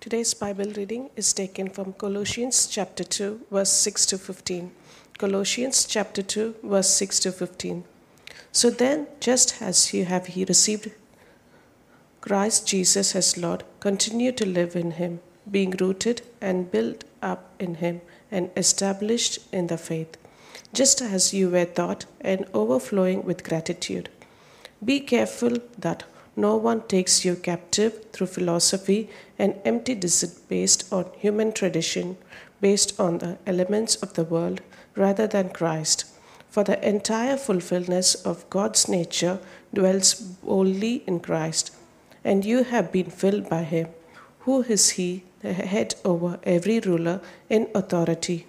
Today's Bible reading is taken from Colossians chapter 2, verse 6 to 15. Colossians chapter 2, verse 6 to 15. So then, just as you have he received Christ Jesus as Lord, continue to live in Him, being rooted and built up in Him and established in the faith, just as you were taught and overflowing with gratitude. Be careful that no one takes you captive through philosophy and empty deceit based on human tradition, based on the elements of the world rather than Christ. For the entire fulfillment of God's nature dwells only in Christ, and you have been filled by Him. Who is He, the head over every ruler in authority?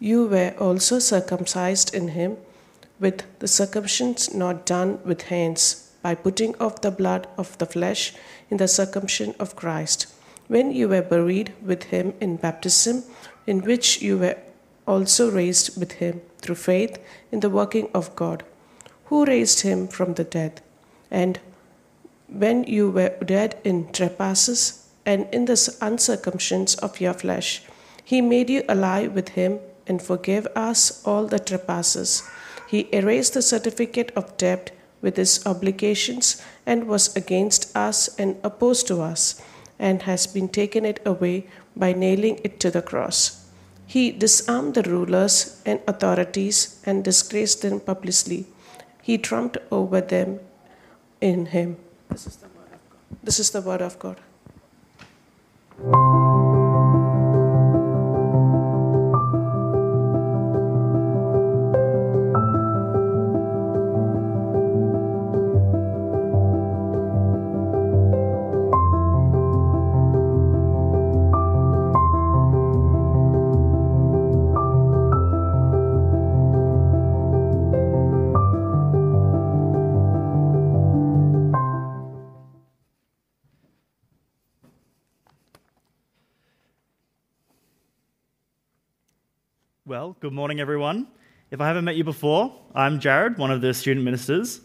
You were also circumcised in Him with the circumcision not done with hands by putting off the blood of the flesh in the circumcision of Christ, when you were buried with him in baptism, in which you were also raised with him through faith in the working of God, who raised him from the dead. And when you were dead in trespasses and in the uncircumcision of your flesh, he made you alive with him and forgave us all the trespasses. He erased the certificate of debt with his obligations and was against us and opposed to us, and has been taken it away by nailing it to the cross. He disarmed the rulers and authorities and disgraced them publicly. He trumped over them in him. This is the word of God. This is the word of God. Well, good morning, everyone. If I haven't met you before, I'm Jared, one of the student ministers,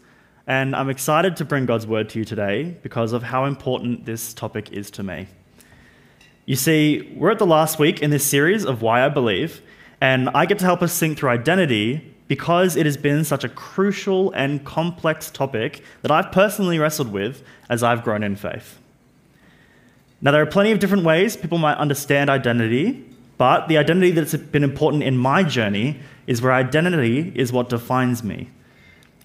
and I'm excited to bring God's word to you today because of how important this topic is to me. You see, we're at the last week in this series of Why I Believe, and I get to help us think through identity because it has been such a crucial and complex topic that I've personally wrestled with as I've grown in faith. Now, there are plenty of different ways people might understand identity, but the identity that's been important in my journey is where identity is what defines me.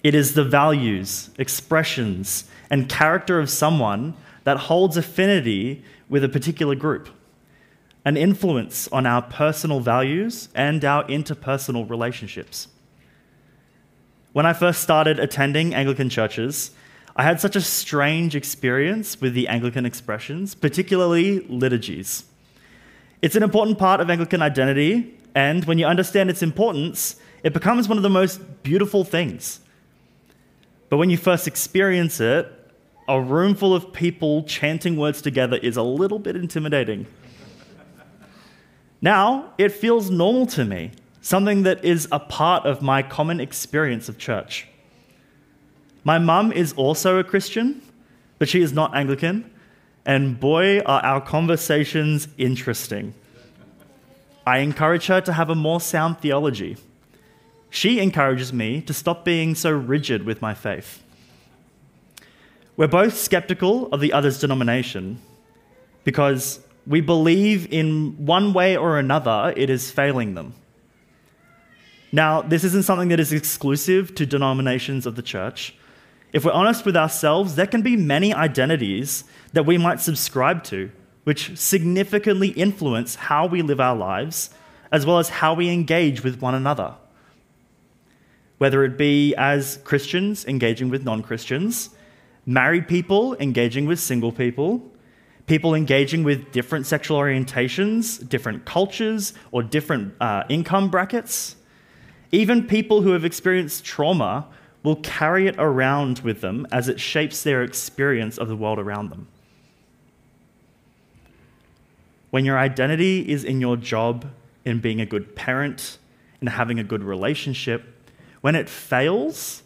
It is the values, expressions, and character of someone that holds affinity with a particular group, an influence on our personal values and our interpersonal relationships. When I first started attending Anglican churches, I had such a strange experience with the Anglican expressions, particularly liturgies. It's an important part of Anglican identity, and when you understand its importance, it becomes one of the most beautiful things. But when you first experience it, a room full of people chanting words together is a little bit intimidating. now, it feels normal to me, something that is a part of my common experience of church. My mum is also a Christian, but she is not Anglican, and boy, are our conversations interesting. I encourage her to have a more sound theology. She encourages me to stop being so rigid with my faith. We're both skeptical of the other's denomination because we believe in one way or another it is failing them. Now, this isn't something that is exclusive to denominations of the church. If we're honest with ourselves, there can be many identities that we might subscribe to, which significantly influence how we live our lives, as well as how we engage with one another. Whether it be as Christians engaging with non Christians, married people engaging with single people, people engaging with different sexual orientations, different cultures, or different uh, income brackets. Even people who have experienced trauma will carry it around with them as it shapes their experience of the world around them. When your identity is in your job, in being a good parent, in having a good relationship, when it fails,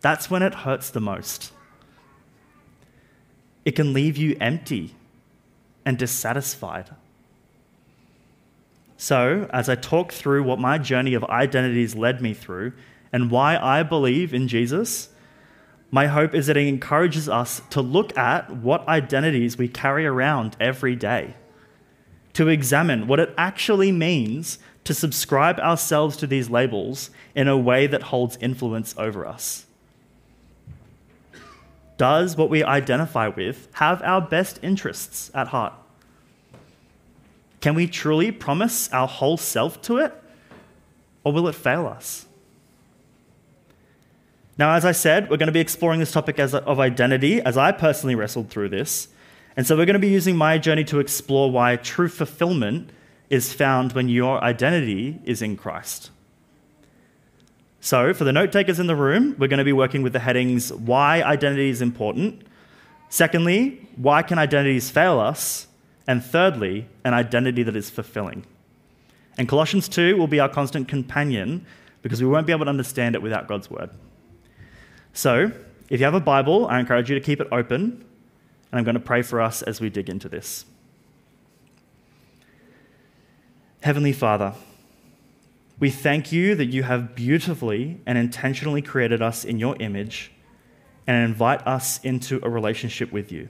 that's when it hurts the most. It can leave you empty. and dissatisfied. So, as I talk through what my journey of identities led me through and why I believe in Jesus, my hope is that it encourages us to look at what identities we carry around every day, to examine what it actually means to subscribe ourselves to these labels in a way that holds influence over us. Does what we identify with have our best interests at heart? Can we truly promise our whole self to it? Or will it fail us? Now, as I said, we're going to be exploring this topic as, of identity as I personally wrestled through this. And so we're going to be using my journey to explore why true fulfillment is found when your identity is in Christ. So, for the note takers in the room, we're going to be working with the headings why identity is important. Secondly, why can identities fail us? And thirdly, an identity that is fulfilling. And Colossians 2 will be our constant companion because we won't be able to understand it without God's word. So, if you have a Bible, I encourage you to keep it open, and I'm going to pray for us as we dig into this. Heavenly Father, we thank you that you have beautifully and intentionally created us in your image and invite us into a relationship with you.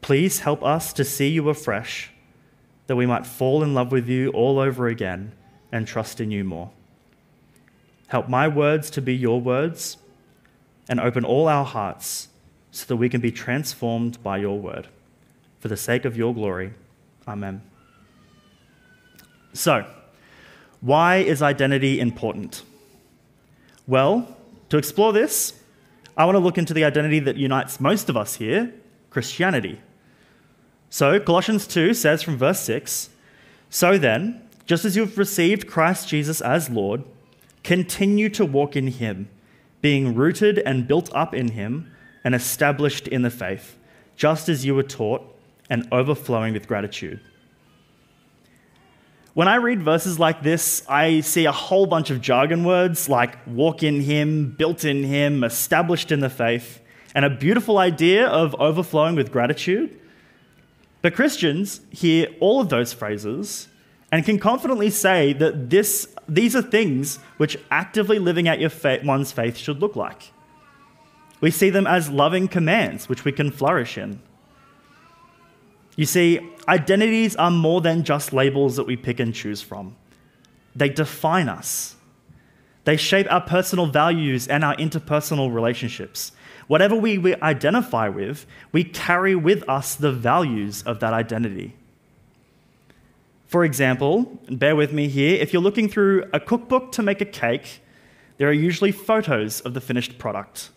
Please help us to see you afresh, that we might fall in love with you all over again and trust in you more. Help my words to be your words and open all our hearts so that we can be transformed by your word. For the sake of your glory, amen. So, why is identity important? Well, to explore this, I want to look into the identity that unites most of us here Christianity. So, Colossians 2 says from verse 6 So then, just as you have received Christ Jesus as Lord, continue to walk in him, being rooted and built up in him and established in the faith, just as you were taught, and overflowing with gratitude. When I read verses like this, I see a whole bunch of jargon words like walk in Him, built in Him, established in the faith, and a beautiful idea of overflowing with gratitude. But Christians hear all of those phrases and can confidently say that this, these are things which actively living out your faith, one's faith should look like. We see them as loving commands which we can flourish in. You see, identities are more than just labels that we pick and choose from, they define us. They shape our personal values and our interpersonal relationships. Whatever we, we identify with, we carry with us the values of that identity. For example, bear with me here, if you're looking through a cookbook to make a cake, there are usually photos of the finished product.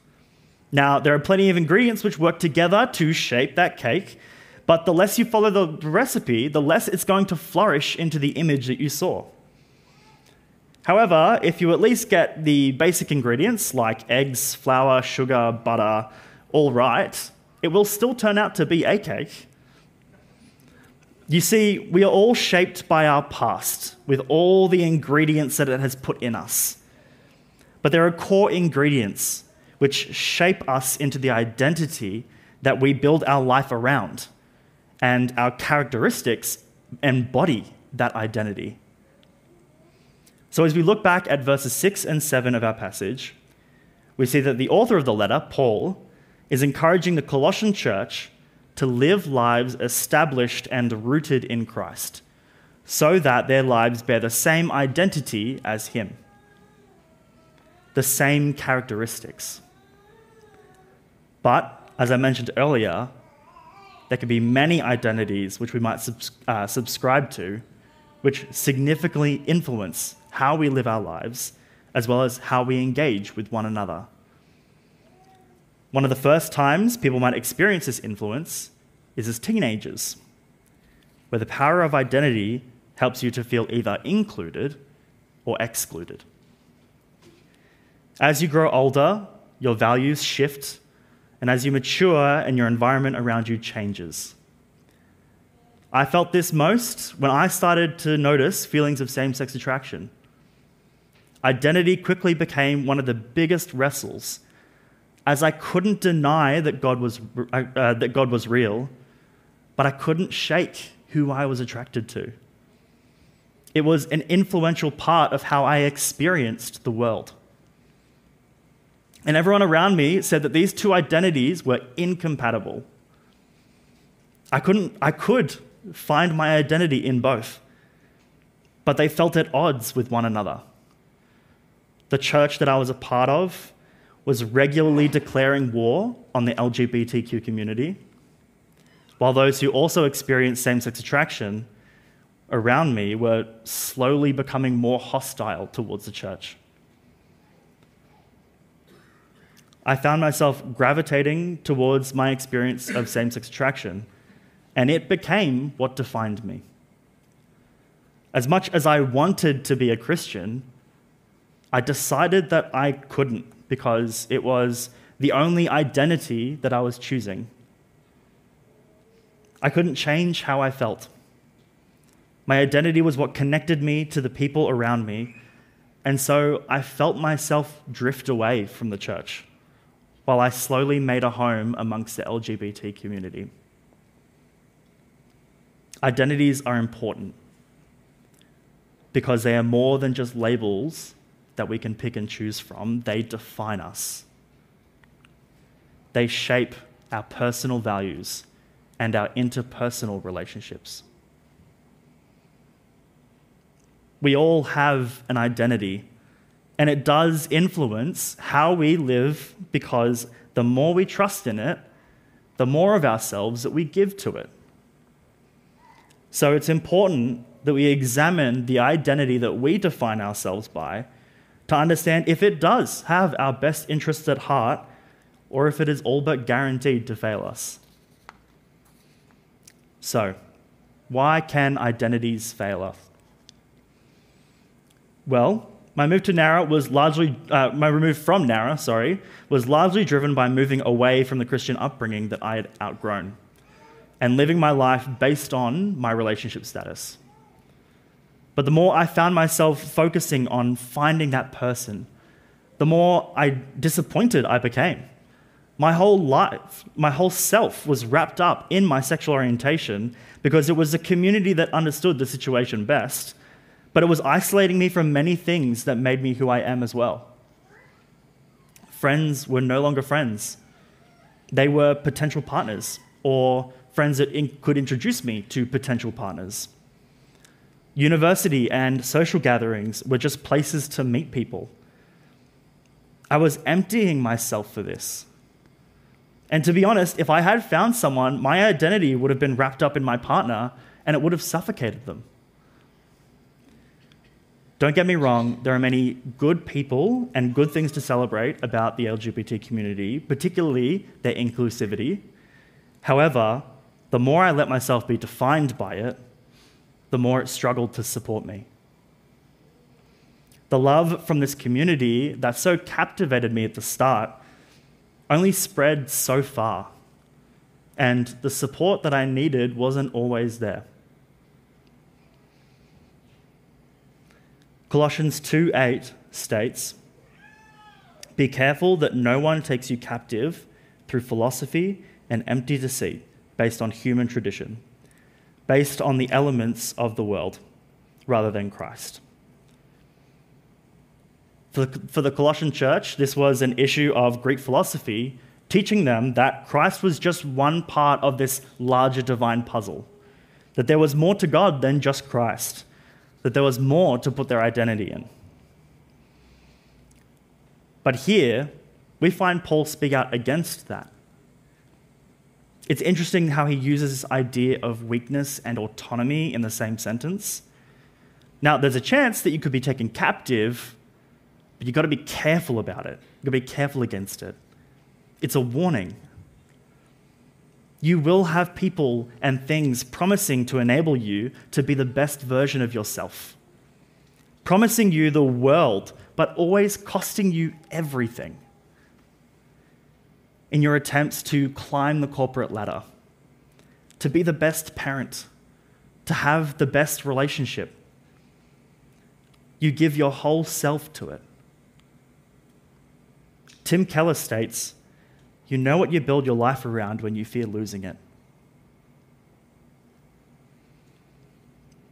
Now, there are plenty of ingredients which work together to shape that cake, but the less you follow the recipe, the less it's going to flourish into the image that you saw. However, if you at least get the basic ingredients like eggs, flour, sugar, butter, all right, it will still turn out to be a cake. You see, we are all shaped by our past with all the ingredients that it has put in us. But there are core ingredients which shape us into the identity that we build our life around and our characteristics embody that identity. So, as we look back at verses 6 and 7 of our passage, we see that the author of the letter, Paul, is encouraging the Colossian church to live lives established and rooted in Christ, so that their lives bear the same identity as Him, the same characteristics. But, as I mentioned earlier, there can be many identities which we might subs- uh, subscribe to, which significantly influence how we live our lives, as well as how we engage with one another. One of the first times people might experience this influence is as teenagers, where the power of identity helps you to feel either included or excluded. As you grow older, your values shift and as you mature and your environment around you changes. I felt this most when I started to notice feelings of same sex attraction. Identity quickly became one of the biggest wrestles, as I couldn't deny that God was, uh, uh, that God was real, but I couldn't shake who I was attracted to. It was an influential part of how I experienced the world. And everyone around me said that these two identities were incompatible. I couldn't, I could find my identity in both, but they felt at odds with one another. The church that I was a part of was regularly declaring war on the LGBTQ community, while those who also experienced same sex attraction around me were slowly becoming more hostile towards the church. I found myself gravitating towards my experience of same sex attraction, and it became what defined me. As much as I wanted to be a Christian, I decided that I couldn't because it was the only identity that I was choosing. I couldn't change how I felt. My identity was what connected me to the people around me, and so I felt myself drift away from the church while I slowly made a home amongst the LGBT community. Identities are important because they are more than just labels that we can pick and choose from, they define us. They shape our personal values and our interpersonal relationships. We all have an identity, and it does influence how we live because the more we trust in it, the more of ourselves that we give to it. So it's important that we examine the identity that we define ourselves by to understand if it does have our best interests at heart or if it is all but guaranteed to fail us. So, why can identities fail us? Well, my move to Nara was largely, uh, my move from Nara, sorry, was largely driven by moving away from the Christian upbringing that I had outgrown and living my life based on my relationship status. But the more I found myself focusing on finding that person, the more I disappointed I became. My whole life, my whole self was wrapped up in my sexual orientation because it was the community that understood the situation best, but it was isolating me from many things that made me who I am as well. Friends were no longer friends, they were potential partners or friends that in- could introduce me to potential partners. University and social gatherings were just places to meet people. I was emptying myself for this. And to be honest, if I had found someone, my identity would have been wrapped up in my partner and it would have suffocated them. Don't get me wrong, there are many good people and good things to celebrate about the LGBT community, particularly their inclusivity. However, the more I let myself be defined by it, the more it struggled to support me. The love from this community that so captivated me at the start only spread so far, and the support that I needed wasn't always there. Colossians 2:8 states, "Be careful that no one takes you captive through philosophy and empty deceit based on human tradition." Based on the elements of the world rather than Christ. For the, for the Colossian church, this was an issue of Greek philosophy, teaching them that Christ was just one part of this larger divine puzzle, that there was more to God than just Christ, that there was more to put their identity in. But here, we find Paul speak out against that. It's interesting how he uses this idea of weakness and autonomy in the same sentence. Now, there's a chance that you could be taken captive, but you've got to be careful about it. You've got to be careful against it. It's a warning. You will have people and things promising to enable you to be the best version of yourself, promising you the world, but always costing you everything in your attempts to climb the corporate ladder, to be the best parent, to have the best relationship. You give your whole self to it. Tim Keller states, You know what you build your life around when you fear losing it.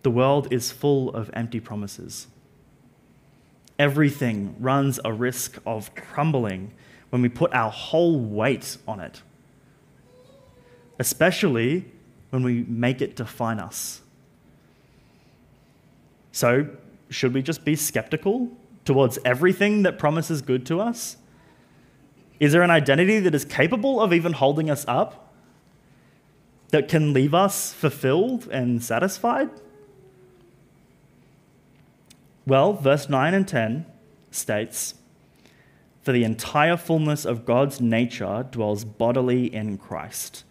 the world is full of empty promises. Everything runs a risk of crumbling when we put our whole weight on it, especially when we make it define us. So, should we just be skeptical towards everything that promises good to us? Is there an identity that is capable of even holding us up? That can leave us fulfilled and satisfied? Well, verse 9 and 10 states For the entire fullness of God's nature dwells bodily in Christ,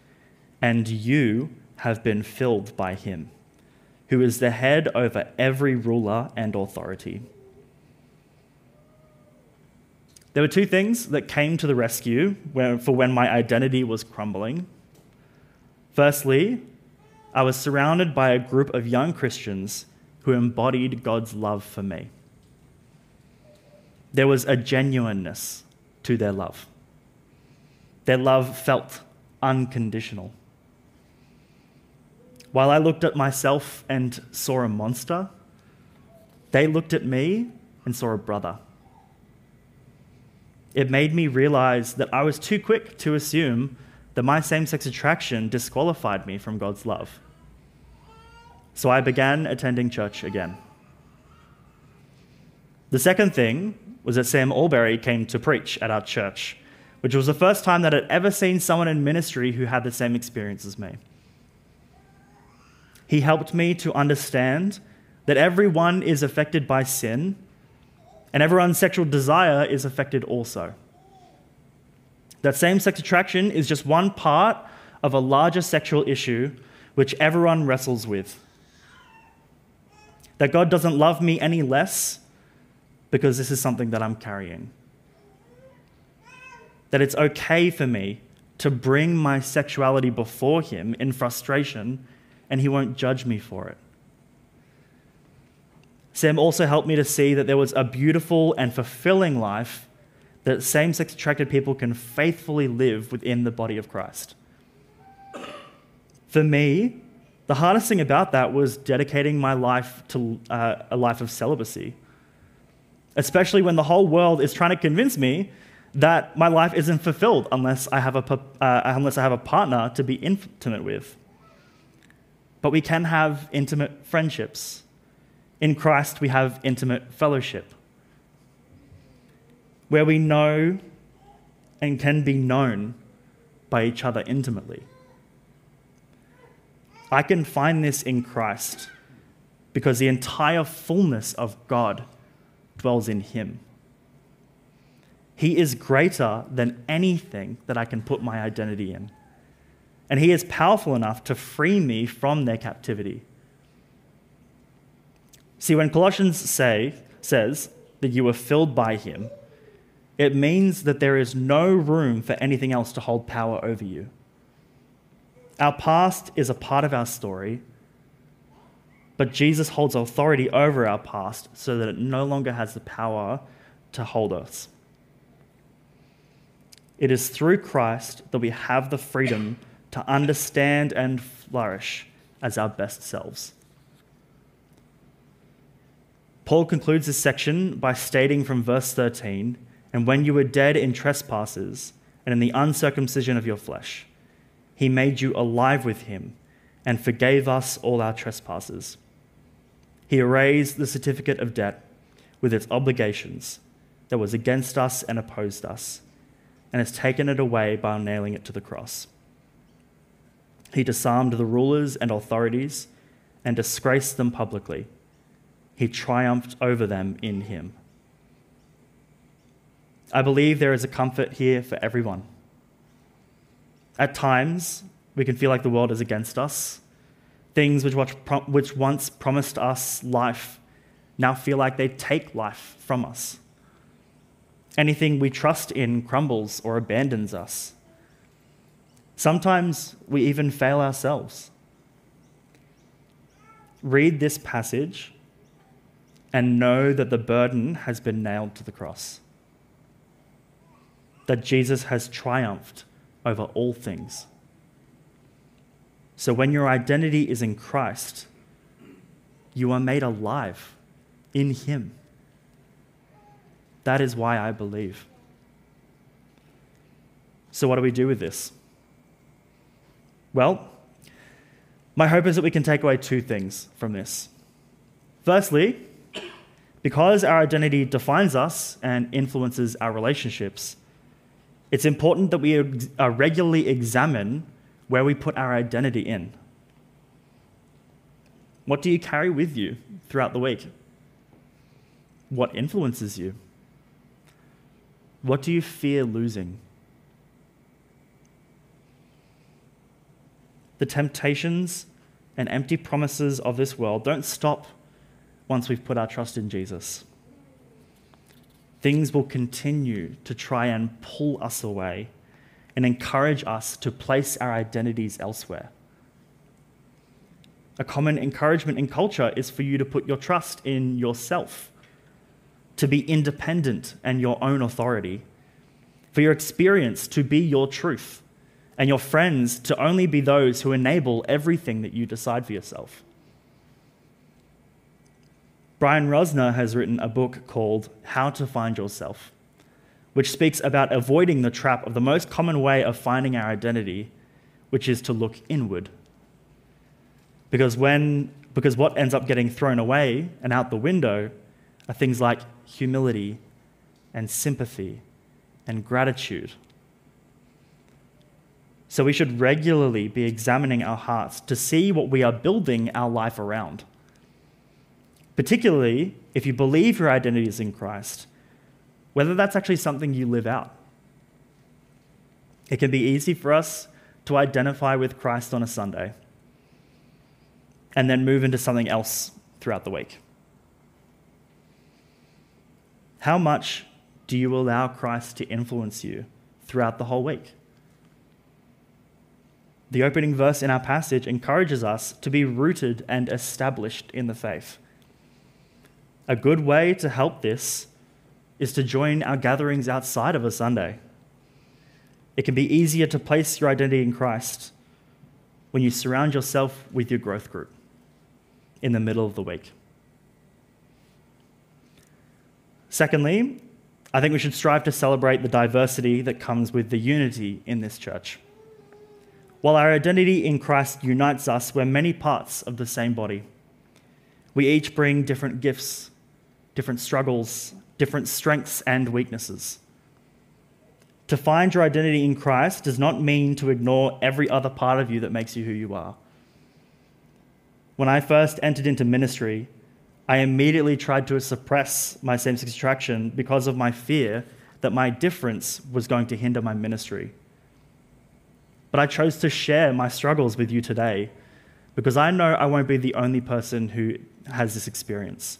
and you have been filled by him, who is the head over every ruler and authority. There were two things that came to the rescue for when my identity was crumbling. Firstly, I was surrounded by a group of young Christians who embodied God's love for me. There was a genuineness to their love. Their love felt unconditional. While I looked at myself and saw a monster, they looked at me and saw a brother. It made me realize that I was too quick to assume that my same sex attraction disqualified me from God's love. So I began attending church again. The second thing was that Sam Allberry came to preach at our church, which was the first time that I'd ever seen someone in ministry who had the same experience as me. He helped me to understand that everyone is affected by sin and everyone's sexual desire is affected also. That same sex attraction is just one part of a larger sexual issue which everyone wrestles with. That God doesn't love me any less because this is something that I'm carrying. That it's okay for me to bring my sexuality before Him in frustration and He won't judge me for it. Sam also helped me to see that there was a beautiful and fulfilling life that same sex attracted people can faithfully live within the body of Christ. For me, the hardest thing about that was dedicating my life to uh, a life of celibacy, especially when the whole world is trying to convince me that my life isn't fulfilled unless I have a, uh, unless I have a partner to be intimate with. But we can have intimate friendships in Christ, we have intimate fellowship where we know and can be known by each other intimately. I can find this in Christ because the entire fullness of God dwells in Him. He is greater than anything that I can put my identity in. And He is powerful enough to free me from their captivity. See, when Colossians say, says that you were filled by him, it means that there is no room for anything else to hold power over you. Our past is a part of our story, but Jesus holds authority over our past so that it no longer has the power to hold us. It is through Christ that we have the freedom to understand and flourish as our best selves. Paul concludes this section by stating from verse 13 And when you were dead in trespasses and in the uncircumcision of your flesh, he made you alive with him and forgave us all our trespasses. He erased the certificate of debt with its obligations that was against us and opposed us, and has taken it away by nailing it to the cross. He disarmed the rulers and authorities and disgraced them publicly he triumphed over them in him. I believe there is a comfort here for everyone. At times, we can feel like the world is against us. Things which, which once promised us life now feel like they take life from us. Anything we trust in crumbles or abandons us. Sometimes we even fail ourselves. Read this passage and know that the burden has been nailed to the cross. That Jesus has triumphed over all things. So when your identity is in Christ, You are made alive in Him. That is why I believe. So, what do we do with this? Well, my hope is that we can take away two things from this. Firstly, because our identity defines us and influences our relationships, it's important that we uh, regularly examine where we put our identity in. What do you carry with you throughout the week? What influences you? What do you fear losing? The temptations and empty promises of this world don't stop once we've put our trust in Jesus. Things will continue to try and pull us away and encourage us to place our identities elsewhere. A common encouragement in culture is for you to put your trust in yourself, to be independent and your own authority, for your experience to be your truth, and your friends to only be those who enable everything that you decide for yourself. Brian Rosner has written a book called How to Find Yourself, which speaks about avoiding the trap of the most common way of finding our identity, which is to look inward. Because, when, because what ends up getting thrown away and out the window are things like humility and sympathy and gratitude. So we should regularly be examining our hearts to see what we are building our life around particularly if you believe your identity is in Christ, whether that's actually something you live out. It can be easy for us to identify with Christ on a Sunday and then move into something else throughout the week. How much do you allow Christ to influence you throughout the whole week? The opening verse in our passage encourages us to be rooted and established in the faith. A good way to help this is to join our gatherings outside of a Sunday. It can be easier to place your identity in Christ when you surround yourself with your growth group in the middle of the week. Secondly, I think we should strive to celebrate the diversity that comes with the unity in this church. While our identity in Christ unites us, we're many parts of the same body. We each bring different gifts different struggles, different strengths and weaknesses. To find your identity in Christ does not mean to ignore every other part of you that makes you who you are. When I first entered into ministry, I immediately tried to suppress my same sex attraction because of my fear that my difference was going to hinder my ministry. But I chose to share my struggles with you today because I know I won't be the only person who has this experience.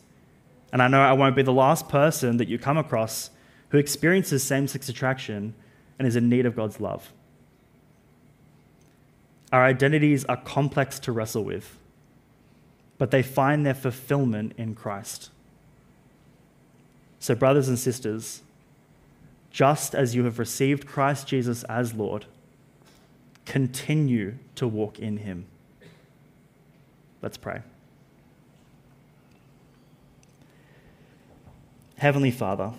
And I know I won't be the last person that you come across who experiences same sex attraction and is in need of God's love. Our identities are complex to wrestle with, but they find their fulfillment in Christ. So, brothers and sisters, just as you have received Christ Jesus as Lord, continue to walk in him. Let's pray. Heavenly Father,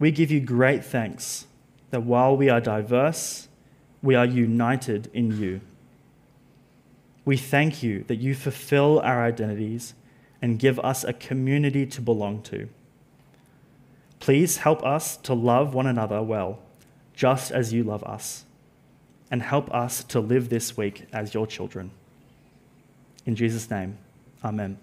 we give you great thanks that while we are diverse, we are united in you. We thank you that you fulfill our identities and give us a community to belong to. Please help us to love one another well, just as you love us, and help us to live this week as your children. In Jesus' name, amen.